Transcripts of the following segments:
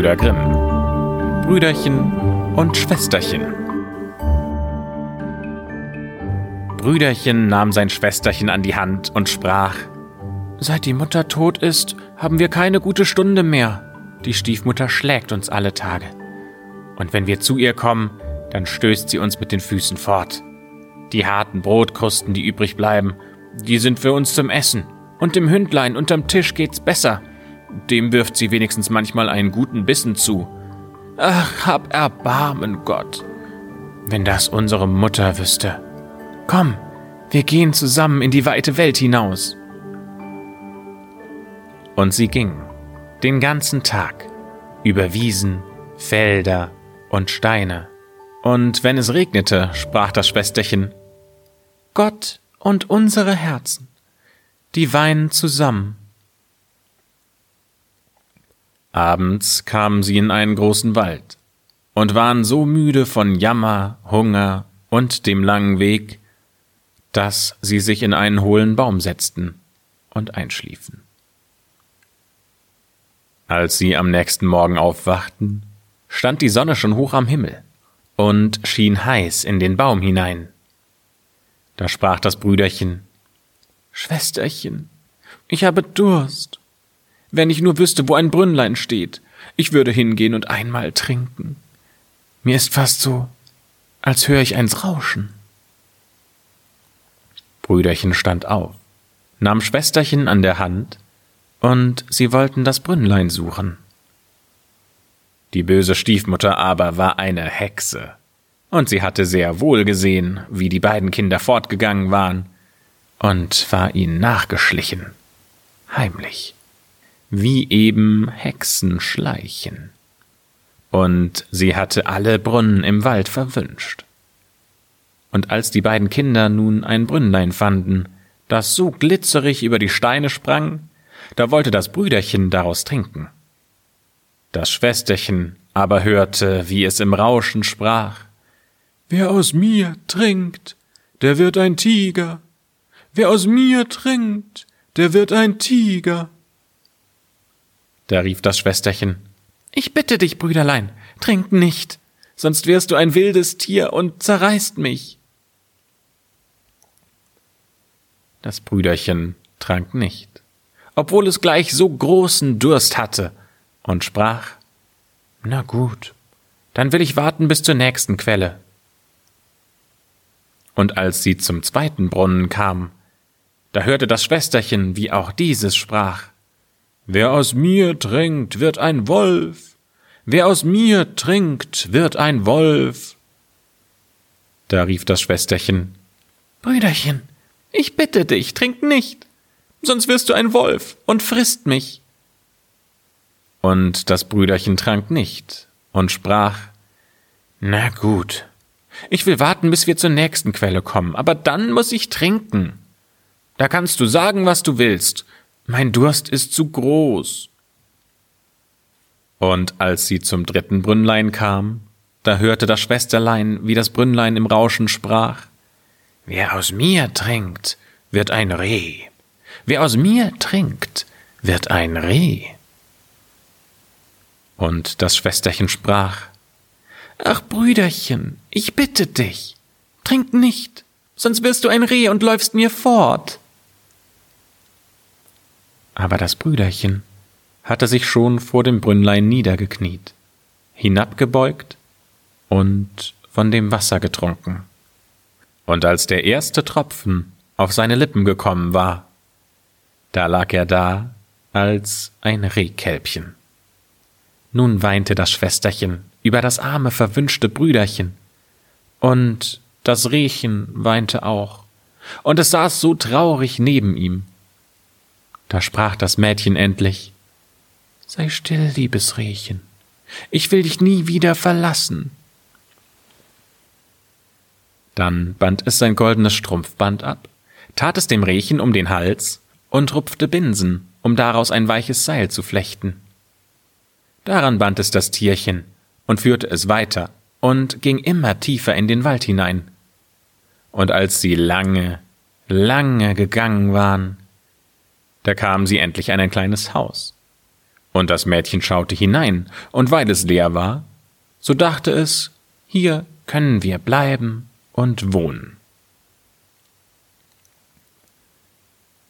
Gebrüder Grimm. Brüderchen und Schwesterchen. Brüderchen nahm sein Schwesterchen an die Hand und sprach Seit die Mutter tot ist, haben wir keine gute Stunde mehr. Die Stiefmutter schlägt uns alle Tage. Und wenn wir zu ihr kommen, dann stößt sie uns mit den Füßen fort. Die harten Brotkrusten, die übrig bleiben, die sind für uns zum Essen. Und dem Hündlein unterm Tisch geht's besser. Dem wirft sie wenigstens manchmal einen guten Bissen zu. Ach, hab Erbarmen, Gott. Wenn das unsere Mutter wüsste. Komm, wir gehen zusammen in die weite Welt hinaus. Und sie gingen den ganzen Tag über Wiesen, Felder und Steine. Und wenn es regnete, sprach das Schwesterchen, Gott und unsere Herzen, die weinen zusammen. Abends kamen sie in einen großen Wald und waren so müde von Jammer, Hunger und dem langen Weg, dass sie sich in einen hohlen Baum setzten und einschliefen. Als sie am nächsten Morgen aufwachten, stand die Sonne schon hoch am Himmel und schien heiß in den Baum hinein. Da sprach das Brüderchen Schwesterchen, ich habe Durst. Wenn ich nur wüsste, wo ein Brünnlein steht, ich würde hingehen und einmal trinken. Mir ist fast so, als höre ich eins rauschen. Brüderchen stand auf, nahm Schwesterchen an der Hand, und sie wollten das Brünnlein suchen. Die böse Stiefmutter aber war eine Hexe, und sie hatte sehr wohl gesehen, wie die beiden Kinder fortgegangen waren, und war ihnen nachgeschlichen, heimlich, wie eben Hexen schleichen. Und sie hatte alle Brunnen im Wald verwünscht. Und als die beiden Kinder nun ein Brünnlein fanden, das so glitzerig über die Steine sprang, da wollte das Brüderchen daraus trinken. Das Schwesterchen aber hörte, wie es im Rauschen sprach Wer aus mir trinkt, der wird ein Tiger. Wer aus mir trinkt, der wird ein Tiger. Da rief das Schwesterchen Ich bitte dich, Brüderlein, trink nicht, sonst wirst du ein wildes Tier und zerreißt mich. Das Brüderchen trank nicht, obwohl es gleich so großen Durst hatte, und sprach Na gut, dann will ich warten bis zur nächsten Quelle. Und als sie zum zweiten Brunnen kam, da hörte das Schwesterchen, wie auch dieses sprach Wer aus mir trinkt, wird ein Wolf. Wer aus mir trinkt, wird ein Wolf. Da rief das Schwesterchen Brüderchen, ich bitte dich, trink nicht, sonst wirst du ein Wolf und frisst mich. Und das Brüderchen trank nicht und sprach, Na gut, ich will warten, bis wir zur nächsten Quelle kommen, aber dann muss ich trinken. Da kannst du sagen, was du willst, mein Durst ist zu groß. Und als sie zum dritten Brünnlein kam, da hörte das Schwesterlein, wie das Brünnlein im Rauschen sprach, Wer aus mir trinkt, wird ein Reh. Wer aus mir trinkt, wird ein Reh. Und das Schwesterchen sprach, Ach, Brüderchen, ich bitte dich, trink nicht, sonst wirst du ein Reh und läufst mir fort. Aber das Brüderchen hatte sich schon vor dem Brünnlein niedergekniet, hinabgebeugt und von dem Wasser getrunken. Und als der erste Tropfen auf seine Lippen gekommen war, da lag er da als ein Rehkälbchen. Nun weinte das Schwesterchen über das arme, verwünschte Brüderchen. Und das Rehchen weinte auch, und es saß so traurig neben ihm. Da sprach das Mädchen endlich Sei still, liebes Rehchen, ich will dich nie wieder verlassen. Dann band es sein goldenes Strumpfband ab, tat es dem Rehchen um den Hals und rupfte Binsen, um daraus ein weiches Seil zu flechten. Daran band es das Tierchen und führte es weiter und ging immer tiefer in den Wald hinein. Und als sie lange, lange gegangen waren, da kamen sie endlich an ein kleines Haus. Und das Mädchen schaute hinein, und weil es leer war, so dachte es, hier können wir bleiben und wohnen.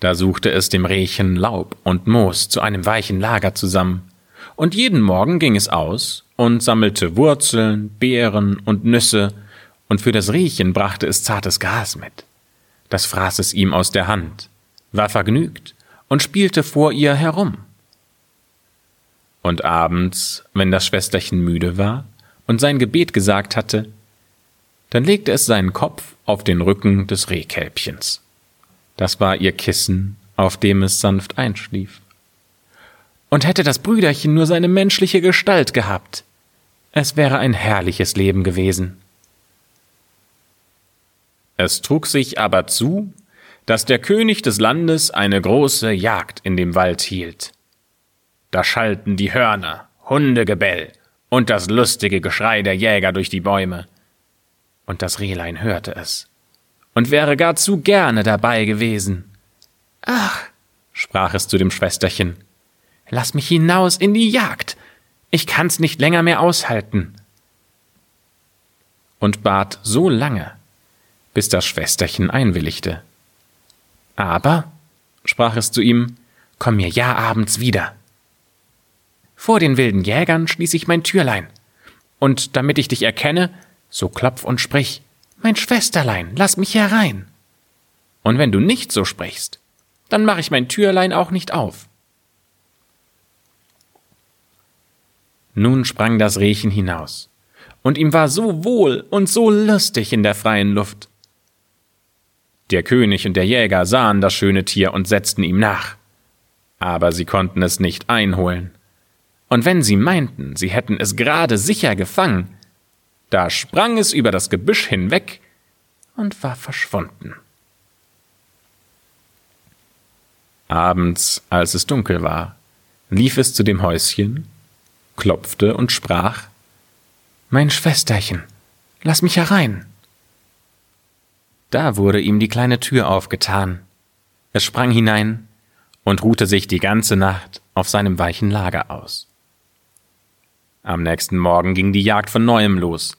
Da suchte es dem Rehchen Laub und Moos zu einem weichen Lager zusammen, und jeden Morgen ging es aus und sammelte Wurzeln, Beeren und Nüsse, und für das Rehchen brachte es zartes Gras mit. Das fraß es ihm aus der Hand, war vergnügt und spielte vor ihr herum. Und abends, wenn das Schwesterchen müde war und sein Gebet gesagt hatte, dann legte es seinen Kopf auf den Rücken des Rehkälbchens. Das war ihr Kissen, auf dem es sanft einschlief. Und hätte das Brüderchen nur seine menschliche Gestalt gehabt, es wäre ein herrliches Leben gewesen. Es trug sich aber zu, dass der König des Landes eine große Jagd in dem Wald hielt. Da schallten die Hörner, Hundegebell und das lustige Geschrei der Jäger durch die Bäume. Und das Rehlein hörte es und wäre gar zu gerne dabei gewesen. Ach, sprach es zu dem Schwesterchen, lass mich hinaus in die Jagd, ich kann's nicht länger mehr aushalten. Und bat so lange, bis das Schwesterchen einwilligte. Aber, sprach es zu ihm, komm mir ja abends wieder. Vor den wilden Jägern schließ ich mein Türlein. Und damit ich dich erkenne, so klopf und sprich, mein Schwesterlein, lass mich herein. Und wenn du nicht so sprichst, dann mach ich mein Türlein auch nicht auf. Nun sprang das Rehchen hinaus, und ihm war so wohl und so lustig in der freien Luft. Der König und der Jäger sahen das schöne Tier und setzten ihm nach, aber sie konnten es nicht einholen und wenn sie meinten, sie hätten es gerade sicher gefangen, da sprang es über das Gebüsch hinweg und war verschwunden. Abends, als es dunkel war, lief es zu dem Häuschen, klopfte und sprach Mein Schwesterchen, lass mich herein. Da wurde ihm die kleine Tür aufgetan. Es sprang hinein und ruhte sich die ganze Nacht auf seinem weichen Lager aus. Am nächsten Morgen ging die Jagd von neuem los,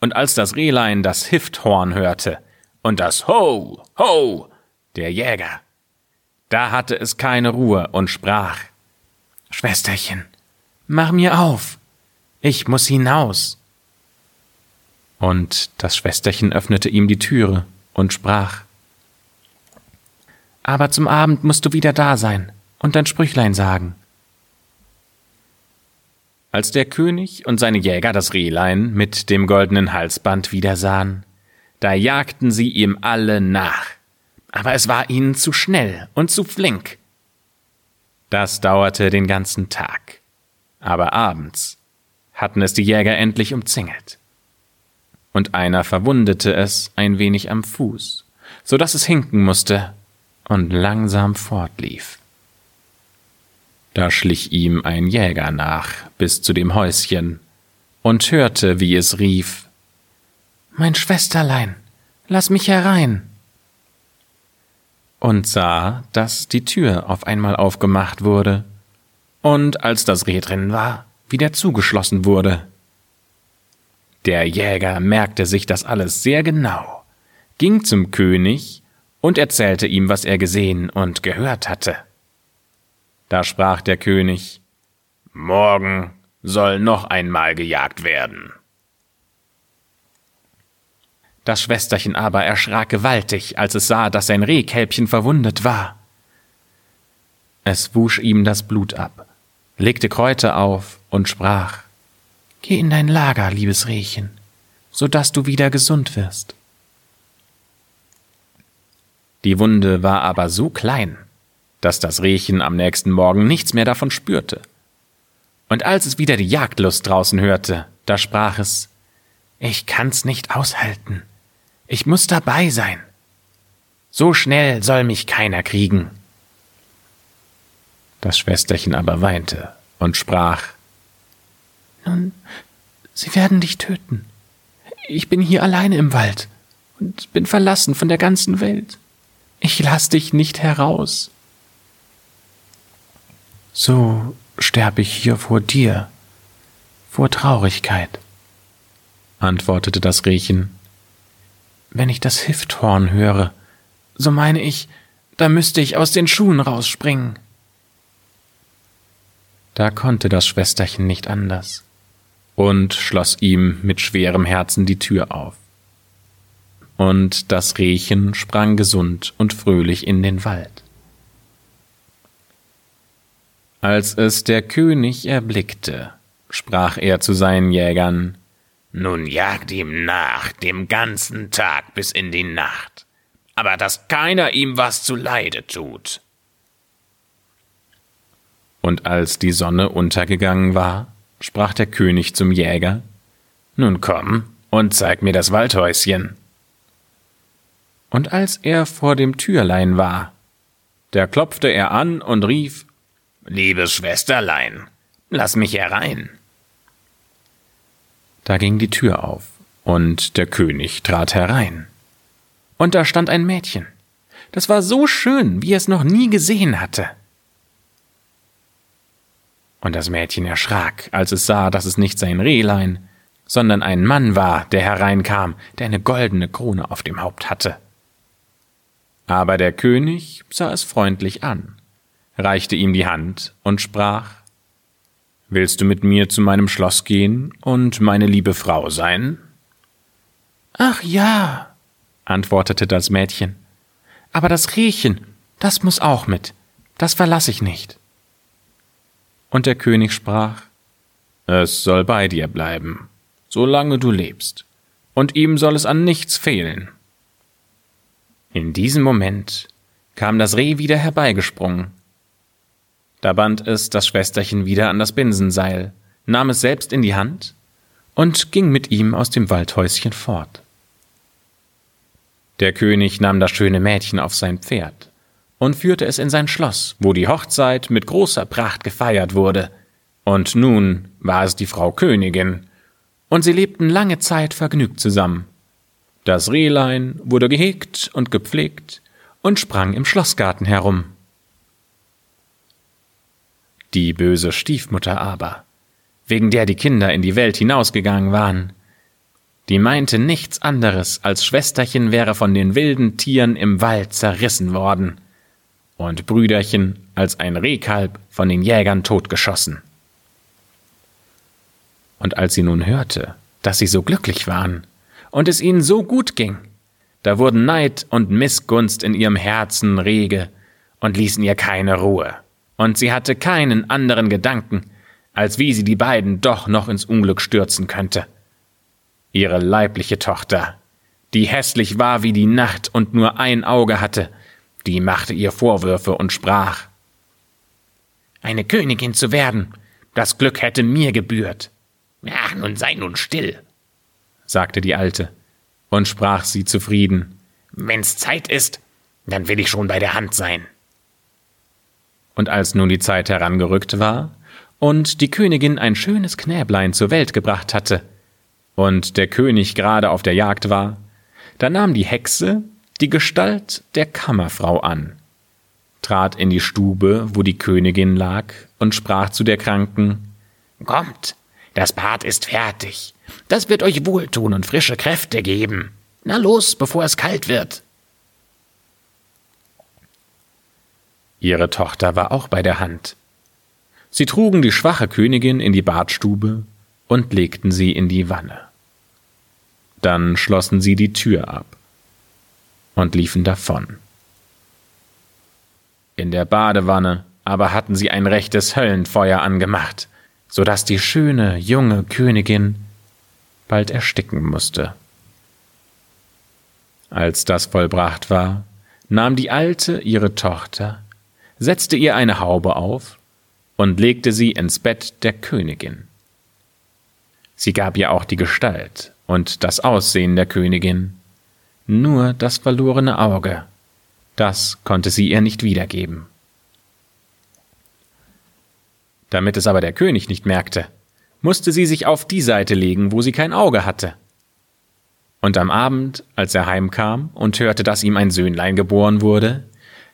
und als das Rehlein das Hifthorn hörte und das Ho, Ho der Jäger, da hatte es keine Ruhe und sprach Schwesterchen, mach mir auf, ich muss hinaus. Und das Schwesterchen öffnete ihm die Türe und sprach Aber zum Abend musst du wieder da sein und dein Sprüchlein sagen. Als der König und seine Jäger das Rehlein mit dem goldenen Halsband wieder sahen, da jagten sie ihm alle nach, aber es war ihnen zu schnell und zu flink. Das dauerte den ganzen Tag, aber abends hatten es die Jäger endlich umzingelt. Und einer verwundete es ein wenig am Fuß, so dass es hinken musste und langsam fortlief. Da schlich ihm ein Jäger nach bis zu dem Häuschen und hörte, wie es rief Mein Schwesterlein, lass mich herein. Und sah, dass die Tür auf einmal aufgemacht wurde und als das Reh drin war, wieder zugeschlossen wurde. Der Jäger merkte sich das alles sehr genau, ging zum König und erzählte ihm, was er gesehen und gehört hatte. Da sprach der König Morgen soll noch einmal gejagt werden. Das Schwesterchen aber erschrak gewaltig, als es sah, dass sein Rehkälbchen verwundet war. Es wusch ihm das Blut ab, legte Kräuter auf und sprach Geh in dein Lager, liebes Rehchen, so dass du wieder gesund wirst. Die Wunde war aber so klein, dass das Rehchen am nächsten Morgen nichts mehr davon spürte. Und als es wieder die Jagdlust draußen hörte, da sprach es Ich kann's nicht aushalten. Ich muss dabei sein. So schnell soll mich keiner kriegen. Das Schwesterchen aber weinte und sprach Nun, sie werden dich töten. Ich bin hier alleine im Wald und bin verlassen von der ganzen Welt. Ich lass dich nicht heraus. So sterb ich hier vor dir, vor Traurigkeit, antwortete das Rehchen. Wenn ich das Hifthorn höre, so meine ich, da müsste ich aus den Schuhen rausspringen. Da konnte das Schwesterchen nicht anders und schloss ihm mit schwerem Herzen die Tür auf. Und das Rehchen sprang gesund und fröhlich in den Wald. Als es der König erblickte, sprach er zu seinen Jägern Nun jagt ihm nach, dem ganzen Tag bis in die Nacht, aber dass keiner ihm was zu Leide tut. Und als die Sonne untergegangen war, sprach der König zum Jäger Nun komm und zeig mir das Waldhäuschen. Und als er vor dem Türlein war, da klopfte er an und rief Liebes Schwesterlein, lass mich herein. Da ging die Tür auf, und der König trat herein. Und da stand ein Mädchen. Das war so schön, wie er es noch nie gesehen hatte. Und das Mädchen erschrak, als es sah, dass es nicht sein Rehlein, sondern ein Mann war, der hereinkam, der eine goldene Krone auf dem Haupt hatte. Aber der König sah es freundlich an, reichte ihm die Hand und sprach Willst du mit mir zu meinem Schloss gehen und meine liebe Frau sein? Ach ja, antwortete das Mädchen. Aber das Rehchen, das muss auch mit, das verlass ich nicht. Und der König sprach, Es soll bei dir bleiben, solange du lebst, und ihm soll es an nichts fehlen. In diesem Moment kam das Reh wieder herbeigesprungen. Da band es das Schwesterchen wieder an das Binsenseil, nahm es selbst in die Hand und ging mit ihm aus dem Waldhäuschen fort. Der König nahm das schöne Mädchen auf sein Pferd und führte es in sein Schloss, wo die Hochzeit mit großer Pracht gefeiert wurde. Und nun war es die Frau Königin, und sie lebten lange Zeit vergnügt zusammen. Das Rehlein wurde gehegt und gepflegt und sprang im Schlossgarten herum. Die böse Stiefmutter aber, wegen der die Kinder in die Welt hinausgegangen waren, die meinte nichts anderes, als Schwesterchen wäre von den wilden Tieren im Wald zerrissen worden und Brüderchen als ein Rehkalb von den Jägern totgeschossen. Und als sie nun hörte, dass sie so glücklich waren und es ihnen so gut ging, da wurden Neid und Missgunst in ihrem Herzen rege und ließen ihr keine Ruhe, und sie hatte keinen anderen Gedanken, als wie sie die beiden doch noch ins Unglück stürzen könnte. Ihre leibliche Tochter, die hässlich war wie die Nacht und nur ein Auge hatte, die machte ihr Vorwürfe und sprach Eine Königin zu werden, das Glück hätte mir gebührt. Ach, nun sei nun still, sagte die Alte, und sprach sie zufrieden Wenn's Zeit ist, dann will ich schon bei der Hand sein. Und als nun die Zeit herangerückt war, und die Königin ein schönes Knäblein zur Welt gebracht hatte, und der König gerade auf der Jagd war, da nahm die Hexe die Gestalt der Kammerfrau an, trat in die Stube, wo die Königin lag, und sprach zu der Kranken Kommt, das Bad ist fertig. Das wird euch wohltun und frische Kräfte geben. Na los, bevor es kalt wird. Ihre Tochter war auch bei der Hand. Sie trugen die schwache Königin in die Badstube und legten sie in die Wanne. Dann schlossen sie die Tür ab und liefen davon. In der Badewanne aber hatten sie ein rechtes Höllenfeuer angemacht, so dass die schöne junge Königin bald ersticken musste. Als das vollbracht war, nahm die Alte ihre Tochter, setzte ihr eine Haube auf und legte sie ins Bett der Königin. Sie gab ihr auch die Gestalt und das Aussehen der Königin, nur das verlorene Auge, das konnte sie ihr nicht wiedergeben. Damit es aber der König nicht merkte, musste sie sich auf die Seite legen, wo sie kein Auge hatte. Und am Abend, als er heimkam und hörte, dass ihm ein Söhnlein geboren wurde,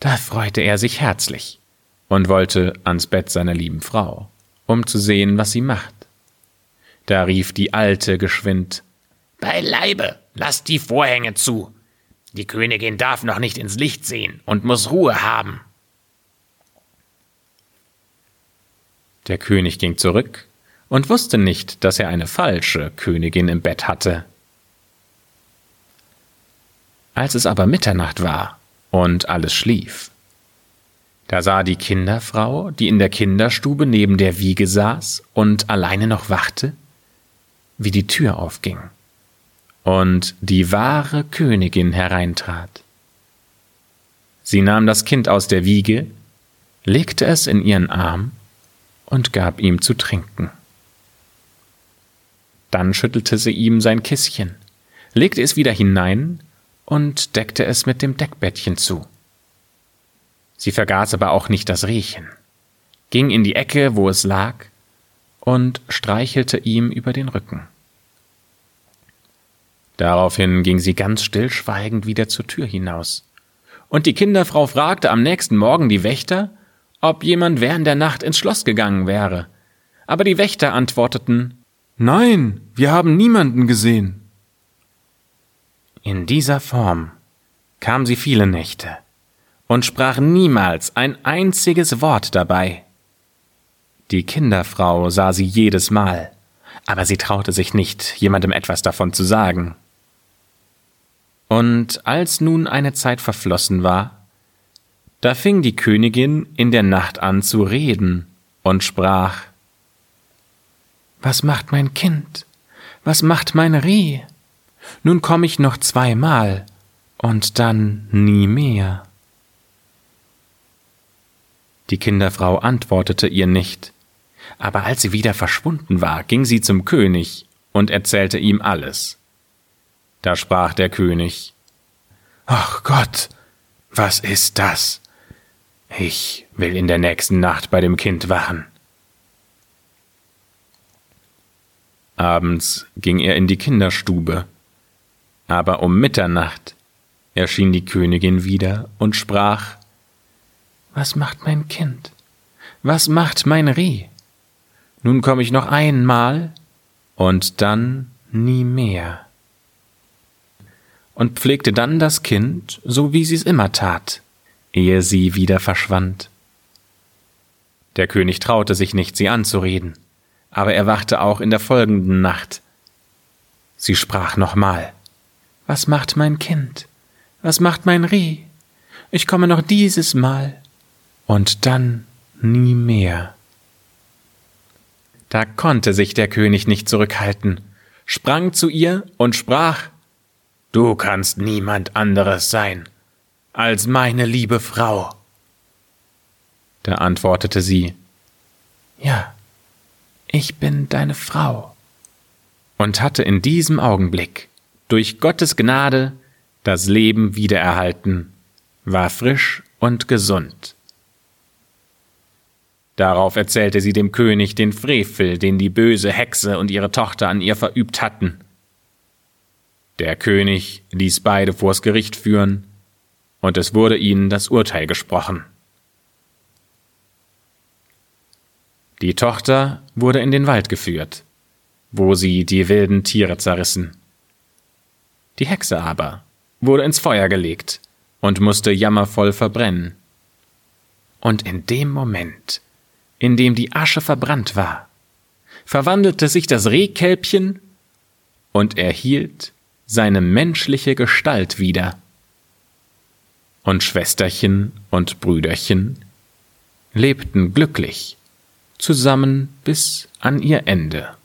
da freute er sich herzlich und wollte ans Bett seiner lieben Frau, um zu sehen, was sie macht. Da rief die Alte geschwind Beileibe, lass die Vorhänge zu. Die Königin darf noch nicht ins Licht sehen und muss Ruhe haben. Der König ging zurück und wusste nicht, dass er eine falsche Königin im Bett hatte. Als es aber Mitternacht war und alles schlief, da sah die Kinderfrau, die in der Kinderstube neben der Wiege saß und alleine noch wachte, wie die Tür aufging und die wahre Königin hereintrat. Sie nahm das Kind aus der Wiege, legte es in ihren Arm und gab ihm zu trinken. Dann schüttelte sie ihm sein Kisschen, legte es wieder hinein und deckte es mit dem Deckbettchen zu. Sie vergaß aber auch nicht das Riechen, ging in die Ecke, wo es lag, und streichelte ihm über den Rücken. Daraufhin ging sie ganz stillschweigend wieder zur Tür hinaus. Und die Kinderfrau fragte am nächsten Morgen die Wächter, ob jemand während der Nacht ins Schloss gegangen wäre. Aber die Wächter antworteten Nein, wir haben niemanden gesehen. In dieser Form kam sie viele Nächte und sprach niemals ein einziges Wort dabei. Die Kinderfrau sah sie jedes Mal, aber sie traute sich nicht, jemandem etwas davon zu sagen. Und als nun eine Zeit verflossen war, da fing die Königin in der Nacht an zu reden und sprach was macht mein Kind? Was macht mein Reh? Nun komm ich noch zweimal und dann nie mehr. Die Kinderfrau antwortete ihr nicht, aber als sie wieder verschwunden war, ging sie zum König und erzählte ihm alles. Da sprach der König Ach Gott, was ist das? Ich will in der nächsten Nacht bei dem Kind wachen. Abends ging er in die Kinderstube, aber um Mitternacht erschien die Königin wieder und sprach Was macht mein Kind? Was macht mein Reh? Nun komm ich noch einmal und dann nie mehr. Und pflegte dann das Kind, so wie sie's immer tat, ehe sie wieder verschwand. Der König traute sich nicht, sie anzureden aber er wachte auch in der folgenden Nacht. Sie sprach nochmal Was macht mein Kind? Was macht mein Reh? Ich komme noch dieses Mal und dann nie mehr. Da konnte sich der König nicht zurückhalten, sprang zu ihr und sprach Du kannst niemand anderes sein als meine liebe Frau. Da antwortete sie Ja, ich bin deine Frau. Und hatte in diesem Augenblick durch Gottes Gnade das Leben wiedererhalten, war frisch und gesund. Darauf erzählte sie dem König den Frevel, den die böse Hexe und ihre Tochter an ihr verübt hatten. Der König ließ beide vors Gericht führen, und es wurde ihnen das Urteil gesprochen. Die Tochter wurde in den Wald geführt, wo sie die wilden Tiere zerrissen. Die Hexe aber wurde ins Feuer gelegt und musste jammervoll verbrennen. Und in dem Moment, in dem die Asche verbrannt war, verwandelte sich das Rehkälbchen und erhielt seine menschliche Gestalt wieder. Und Schwesterchen und Brüderchen lebten glücklich zusammen bis an ihr Ende.